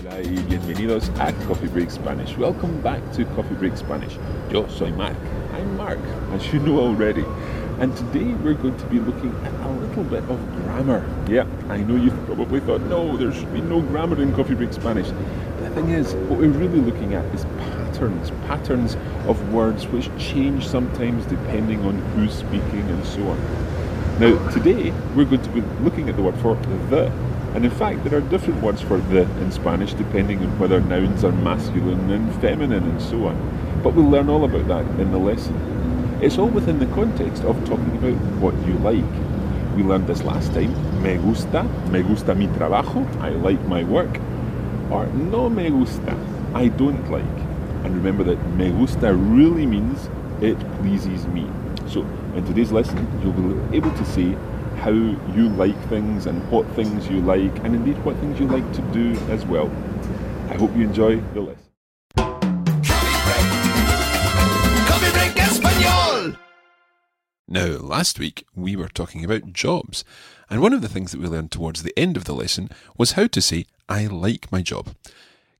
Hola y bienvenidos a Coffee Break Spanish. Welcome back to Coffee Break Spanish. Yo soy Mark. I'm Mark, as you know already. And today we're going to be looking at a little bit of grammar. Yeah, I know you've probably thought, no, there should be no grammar in Coffee Break Spanish. But the thing is, what we're really looking at is patterns, patterns of words which change sometimes depending on who's speaking and so on. Now, today we're going to be looking at the word for the and in fact, there are different words for the in Spanish depending on whether nouns are masculine and feminine and so on. But we'll learn all about that in the lesson. It's all within the context of talking about what you like. We learned this last time. Me gusta, me gusta mi trabajo, I like my work. Or no me gusta, I don't like. And remember that me gusta really means it pleases me. So in today's lesson, you'll be able to say how you like things and what things you like, and indeed what things you like to do as well. I hope you enjoy the lesson. Coffee Break Español. Now, last week we were talking about jobs, and one of the things that we learned towards the end of the lesson was how to say, I like my job.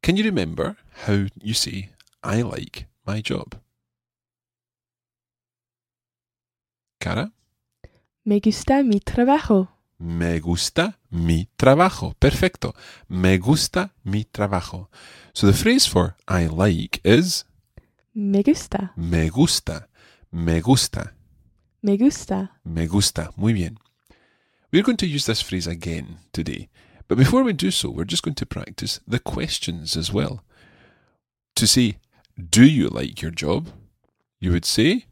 Can you remember how you say, I like my job? Cara? Me gusta mi trabajo. Me gusta mi trabajo. Perfecto. Me gusta mi trabajo. So the phrase for I like is Me gusta. me gusta. Me gusta. Me gusta. Me gusta. Muy bien. We're going to use this phrase again today. But before we do so, we're just going to practice the questions as well. To say, do you like your job? You would say,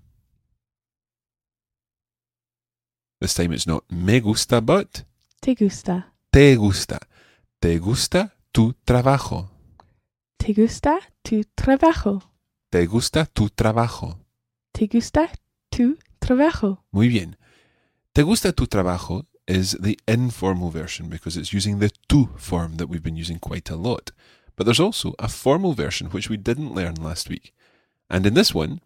this time it's not me gusta, but Te gusta. te gusta. Te gusta tu trabajo. Te gusta tu trabajo. Te gusta tu trabajo. Te gusta tu trabajo. Muy bien. Te gusta tu trabajo is the informal version because it's using the tu form that we've been using quite a lot. But there's also a formal version which we didn't learn last week. And in this one,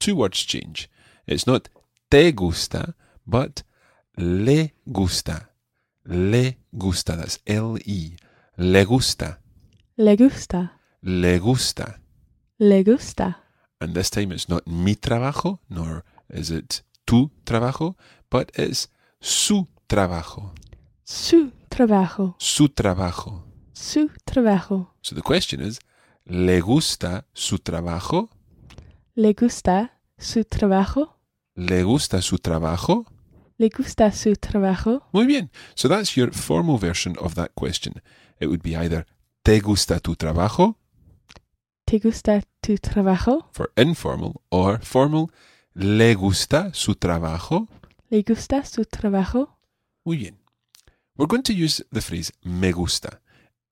two words change. It's not te gusta, but le gusta. Le gusta. That's L E. Le gusta. Le gusta. Le gusta. Le gusta. And this time it's not mi trabajo, nor is it tu trabajo, but it's su trabajo. Su trabajo. Su trabajo. Su trabajo. So the question is, ¿le gusta su trabajo? Le gusta su trabajo. ¿Le gusta su trabajo? Le gusta su trabajo. Muy bien. So that's your formal version of that question. It would be either ¿te gusta tu trabajo? Te gusta tu trabajo. for informal or formal. ¿Le gusta su trabajo? Le gusta su trabajo. Muy bien. We're going to use the phrase me gusta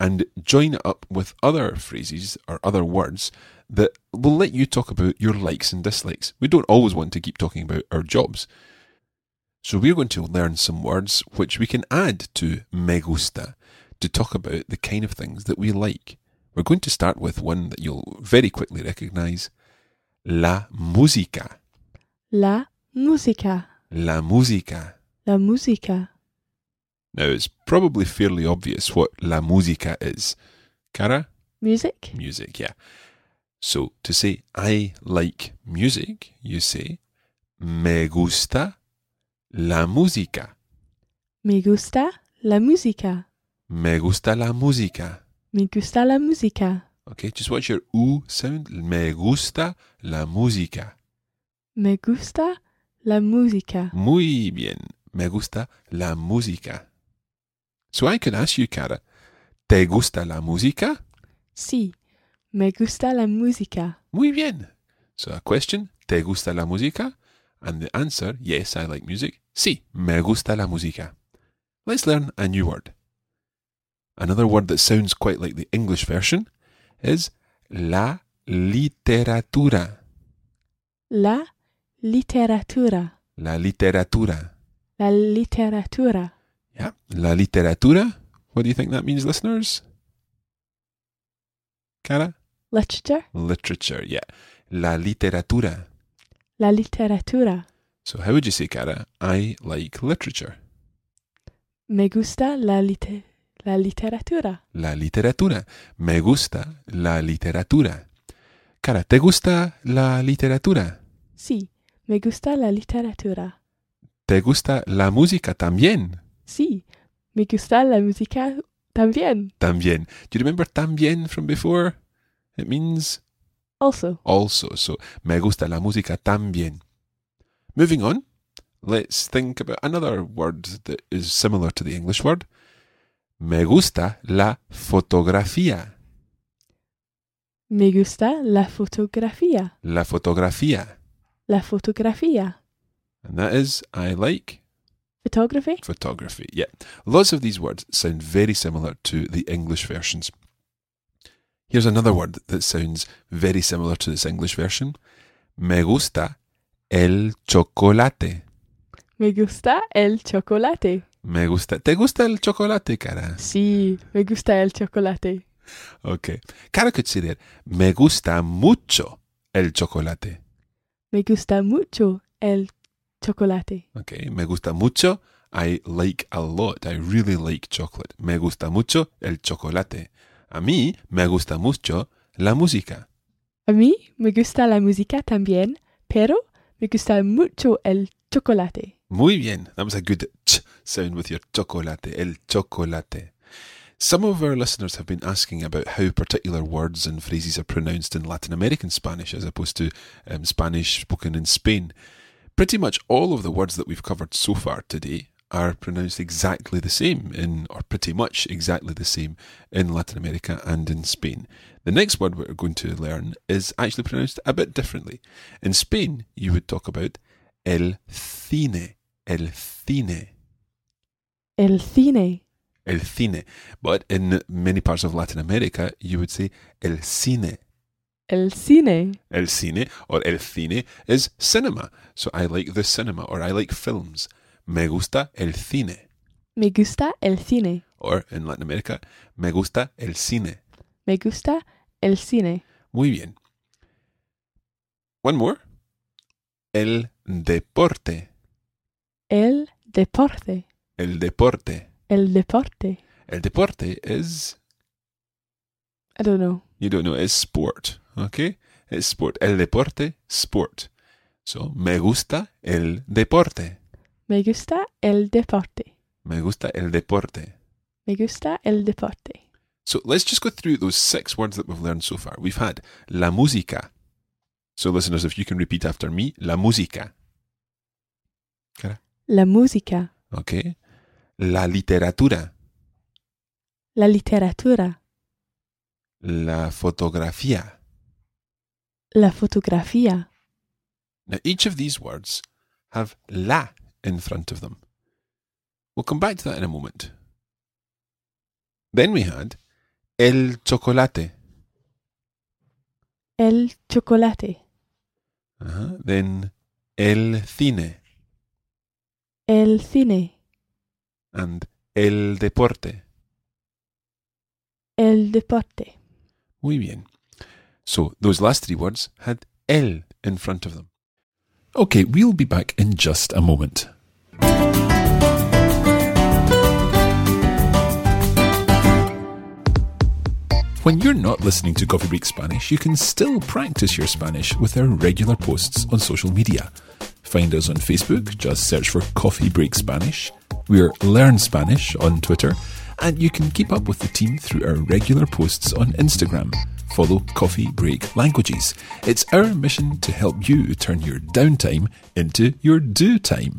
and join up with other phrases or other words that will let you talk about your likes and dislikes. We don't always want to keep talking about our jobs. So we're going to learn some words which we can add to me gusta to talk about the kind of things that we like. We're going to start with one that you'll very quickly recognize. La música. La música. La música. La música. Now, it's probably fairly obvious what la música is. Cara? Music. Music, yeah. So, to say I like music, you say me gusta la música. Me gusta la música. Me gusta la música. Me gusta la música. Okay, just watch your U sound. Me gusta la música. Me gusta la música. Muy bien. Me gusta la música. So I could ask you, Cara, ¿te gusta la música? Sí. Me gusta la música. Muy bien. So a question, ¿te gusta la música? And the answer, yes, I like music. Sí, me gusta la música. Let's learn a new word. Another word that sounds quite like the English version is la literatura. La literatura. La literatura. La literatura. Yeah. La literatura. What do you think that means, listeners? Cara? Literature. Literature, yeah. La literatura. La literatura. So how would you say, Cara? I like literature. Me gusta la, lite- la literatura. La literatura. Me gusta la literatura. Cara, ¿te gusta la literatura? Sí, me gusta la literatura. ¿Te gusta la música también? Sí, me gusta la música también. También. Do you remember también from before? It means Also, also. So, me gusta la música también. Moving on, let's think about another word that is similar to the English word. Me gusta la fotografía. me gusta la fotografía. La fotografía. La fotografía. And that is, I like Photography? photography. Yeah. Lots of these words sound very similar to the English versions. Here's another word that sounds very similar to this English version. Me gusta el chocolate. Me gusta el chocolate. Me gusta. ¿Te gusta el chocolate, cara? Sí, me gusta el chocolate. Okay. Cara could say there, me gusta mucho el chocolate. Me gusta mucho el chocolate. Okay. Me gusta mucho. I like a lot. I really like chocolate. Me gusta mucho el chocolate. A mí me gusta mucho la música. A mí me gusta la música también, pero me gusta mucho el chocolate. Muy bien. That was a good ch sound with your chocolate. El chocolate. Some of our listeners have been asking about how particular words and phrases are pronounced in Latin American Spanish as opposed to um, Spanish spoken in Spain. Pretty much all of the words that we've covered so far today are pronounced exactly the same in, or pretty much exactly the same in Latin America and in Spain. The next word we're going to learn is actually pronounced a bit differently. In Spain, you would talk about el cine, el cine, El cine. el cine. But in many parts of Latin America, you would say el cine. El cine. El cine or el cine is cinema. So I like the cinema or I like films. Me gusta el cine. Me gusta el cine. Or in Latin America, me gusta el cine. Me gusta el cine. Muy bien. One more. El deporte. El deporte. El deporte. El deporte. El deporte is, I don't know. you don't know, it's sport. Okay? It's sport. El deporte, sport. So, me gusta el deporte. Me gusta el deporte. Me gusta el deporte. Me gusta el deporte. So let's just go through those six words that we've learned so far. We've had la música. So listeners, if you can repeat after me, la música. Cara, La música. Okay. La literatura. La literatura. La fotografía. La fotografía. Now each of these words have la in front of them. We'll come back to that in a moment. Then we had el chocolate. El chocolate. Uh-huh. Then el cine El cine. and el deporte. El deporte. Muy bien. So those last three words had el in front of them. Okay, we'll be back in just a moment. When you're not listening to Coffee Break Spanish, you can still practice your Spanish with our regular posts on social media. Find us on Facebook, just search for Coffee Break Spanish. We're Learn Spanish on Twitter, and you can keep up with the team through our regular posts on Instagram. Follow Coffee Break Languages. It's our mission to help you turn your downtime into your do time.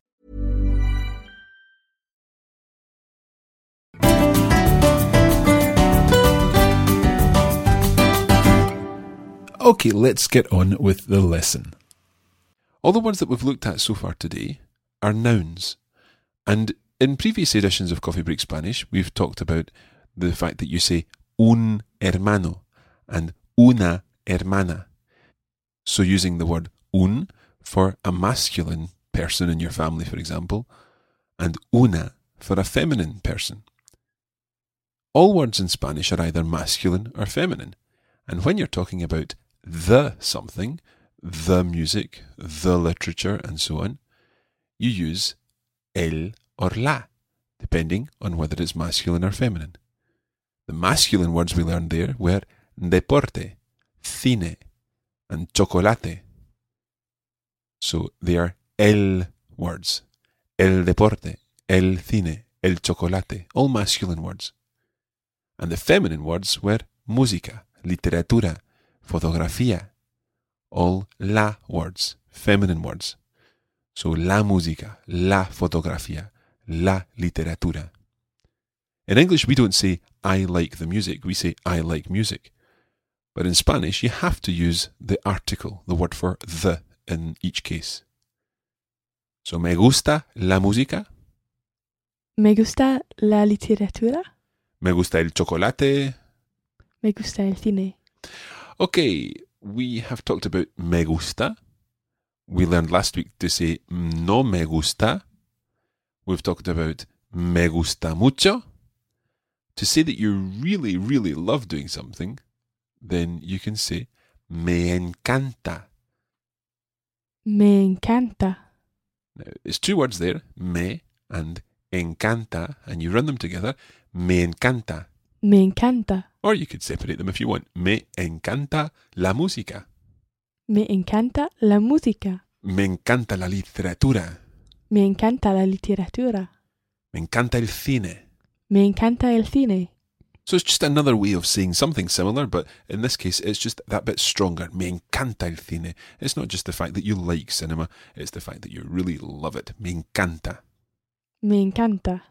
Okay, let's get on with the lesson. All the words that we've looked at so far today are nouns. And in previous editions of Coffee Break Spanish, we've talked about the fact that you say un hermano and una hermana. So using the word un for a masculine person in your family, for example, and una for a feminine person. All words in Spanish are either masculine or feminine. And when you're talking about the something, the music, the literature, and so on, you use el or la, depending on whether it's masculine or feminine. The masculine words we learned there were deporte, cine, and chocolate. So they are el words. El deporte, el cine, el chocolate, all masculine words. And the feminine words were música, literatura, fotografía, all la words, feminine words. So la música, la fotografía, la literatura. In English, we don't say I like the music, we say I like music. But in Spanish, you have to use the article, the word for the, in each case. So me gusta la música, Me gusta la literatura. me gusta el chocolate. Me gusta el cine. Okay, we have talked about me gusta. We learned last week to say no me gusta. We've talked about me gusta mucho. To say that you really, really love doing something, then you can say me encanta. Me encanta. Now, it's two words there, me and encanta, and you run them together, me encanta. Me encanta. Or you could separate them if you want. Me encanta la música. Me encanta la música. Me encanta la literatura. Me encanta la literatura. Me encanta el cine. Me encanta el cine. So it's just another way of saying something similar, but in this case, it's just that bit stronger. Me encanta el cine. It's not just the fact that you like cinema, it's the fact that you really love it. Me encanta. Me encanta.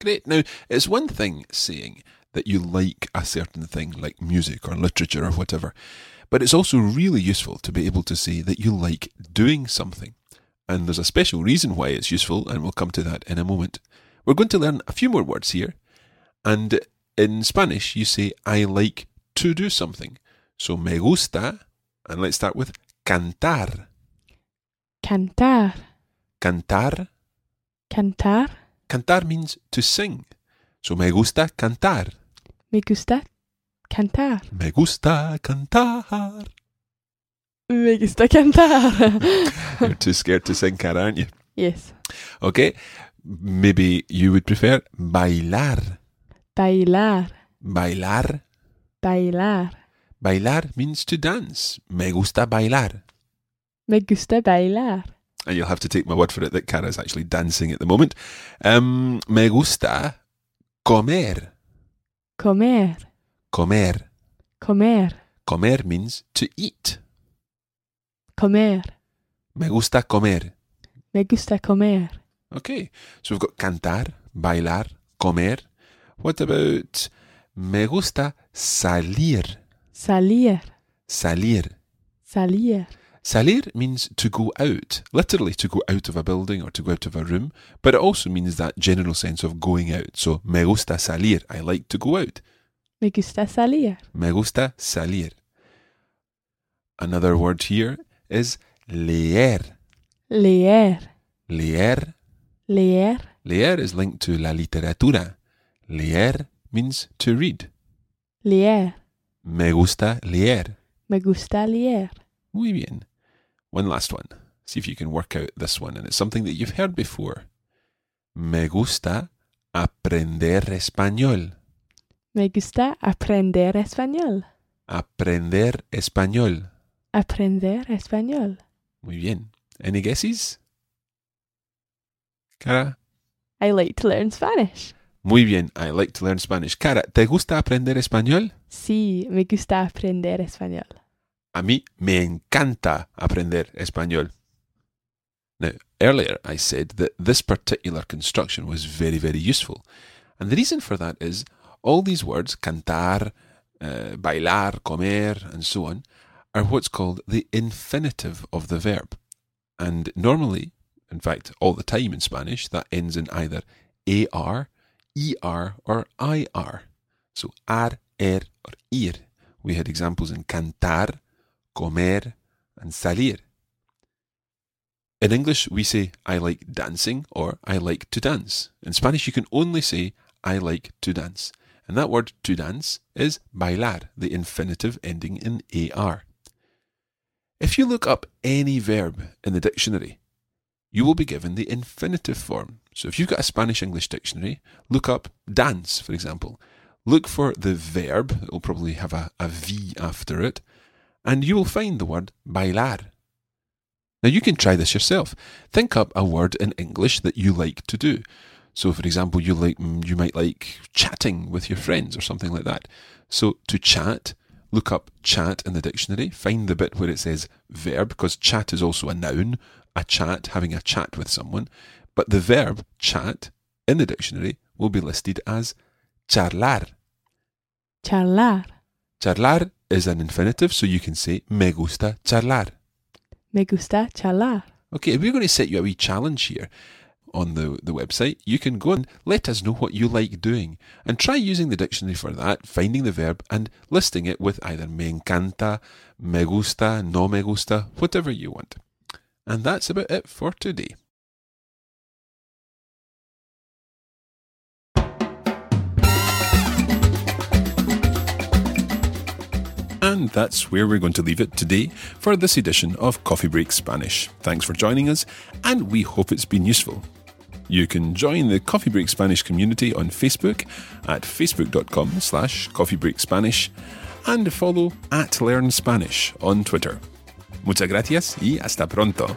Great. Now, it's one thing saying that you like a certain thing, like music or literature or whatever, but it's also really useful to be able to say that you like doing something. And there's a special reason why it's useful, and we'll come to that in a moment. We're going to learn a few more words here, and in Spanish, you say, I like to do something. So, me gusta, and let's start with cantar. Cantar. Cantar. Cantar. Cantar means to sing. So, me gusta cantar. Me gusta cantar. Me gusta cantar. Me gusta cantar. You're too scared to sing, Cara, aren't you? yes. Okay. Maybe you would prefer bailar. Bailar. Bailar. Bailar. Bailar means to dance. Me gusta bailar. Me gusta bailar. and you'll have to take my word for it that Cara's actually dancing at the moment. Um, me gusta comer. Comer. Comer. Comer. Comer means to eat. Comer. Me gusta comer. Me gusta comer. Okay, so we've got cantar, bailar, comer. What about me gusta salir? Salir. Salir. Salir. Salir means to go out, literally to go out of a building or to go out of a room, but it also means that general sense of going out. So, me gusta salir, I like to go out. Me gusta salir. Me gusta salir. Another word here is leer. Leer. Leer. Leer. Leer is linked to la literatura. Leer means to read. Leer. Me gusta leer. Me gusta leer. Muy bien. One last one. See if you can work out this one. And it's something that you've heard before. Me gusta aprender español. Me gusta aprender español. Aprender español. Aprender español. Muy bien. Any guesses? Cara? I like to learn Spanish. Muy bien. I like to learn Spanish. Cara, ¿te gusta aprender español? Sí, me gusta aprender español. A mí me encanta aprender español. Now, earlier I said that this particular construction was very, very useful. And the reason for that is all these words, cantar, uh, bailar, comer, and so on, are what's called the infinitive of the verb. And normally, in fact, all the time in Spanish, that ends in either AR, ER, or IR. So ar, er, or ir. We had examples in cantar, comer, and salir. In English, we say, I like dancing or I like to dance. In Spanish, you can only say, I like to dance. And that word to dance is bailar, the infinitive ending in AR. If you look up any verb in the dictionary, you will be given the infinitive form. So if you've got a Spanish English dictionary, look up dance, for example. Look for the verb, it will probably have a, a V after it, and you will find the word bailar. Now you can try this yourself. Think up a word in English that you like to do. So, for example, you like mm, you might like chatting with your friends or something like that. So, to chat, look up chat in the dictionary. Find the bit where it says verb because chat is also a noun. A chat, having a chat with someone, but the verb chat in the dictionary will be listed as charlar. Charlar. Charlar is an infinitive, so you can say me gusta charlar. Me gusta charlar. Okay, if we're going to set you a wee challenge here on the, the website, you can go and let us know what you like doing and try using the dictionary for that, finding the verb and listing it with either me encanta, me gusta, no me gusta, whatever you want. And that's about it for today. And that's where we're going to leave it today for this edition of Coffee Break Spanish. Thanks for joining us, and we hope it's been useful. You can join the Coffee Break Spanish community on Facebook at facebook.com slash coffeebreakspanish and follow at Learn Spanish on Twitter. Muchas gracias y hasta pronto.